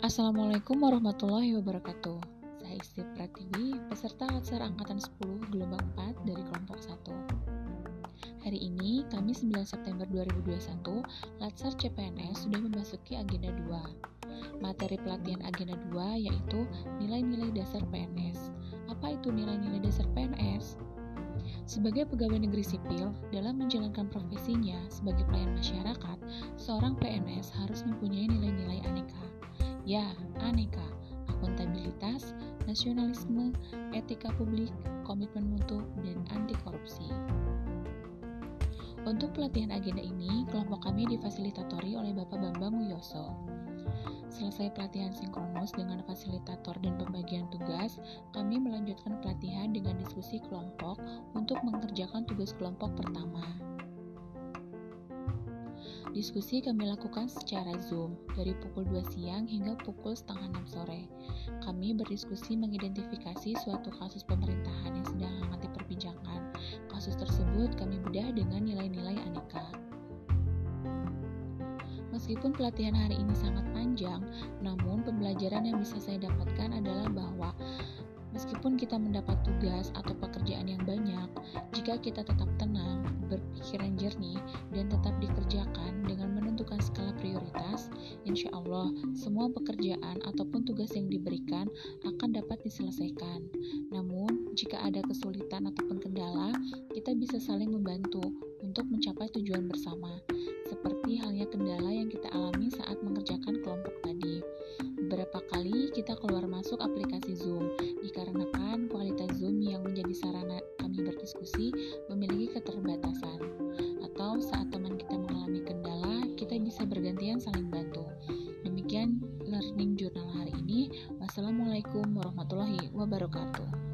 Assalamualaikum warahmatullahi wabarakatuh. Saya Isti Pratiwi, peserta Latsar Angkatan 10 Gelombang 4 dari kelompok 1. Hari ini, Kamis 9 September 2021, Latsar CPNS sudah memasuki agenda 2. Materi pelatihan agenda 2 yaitu nilai-nilai dasar PNS. Apa itu nilai-nilai dasar PNS? Sebagai pegawai negeri sipil, dalam menjalankan profesinya sebagai pelayan masyarakat, seorang PNS harus mempunyai nilai-nilai aneka Ya, aneka, akuntabilitas, nasionalisme, etika publik, komitmen mutu, dan anti korupsi. Untuk pelatihan agenda ini, kelompok kami difasilitatori oleh Bapak Bambang Wiyoso. Selesai pelatihan sinkronus dengan fasilitator dan pembagian tugas, kami melanjutkan pelatihan dengan diskusi kelompok untuk mengerjakan tugas kelompok pertama. Diskusi kami lakukan secara Zoom dari pukul 2 siang hingga pukul setengah 6 sore. Kami berdiskusi mengidentifikasi suatu kasus pemerintahan yang sedang hangat diperbincangkan. Kasus tersebut kami bedah dengan nilai-nilai aneka. Meskipun pelatihan hari ini sangat panjang, namun pembelajaran yang bisa saya dapatkan adalah bahwa Meskipun kita mendapat tugas atau pekerjaan yang banyak, jika kita tetap tenang, berpikiran jernih, dan tetap dikerjakan insya Allah semua pekerjaan ataupun tugas yang diberikan akan dapat diselesaikan. Namun, jika ada kesulitan ataupun kendala, kita bisa saling membantu untuk mencapai tujuan bersama, seperti halnya kendala yang kita alami saat mengerjakan kelompok tadi. Beberapa kali kita keluar masuk aplikasi Zoom, dikarenakan kualitas Zoom yang menjadi sarana kami berdiskusi memiliki keterbatasan. Atau saat teman kita mengalami kendala, Journal hari ini. Wassalamualaikum warahmatullahi wabarakatuh.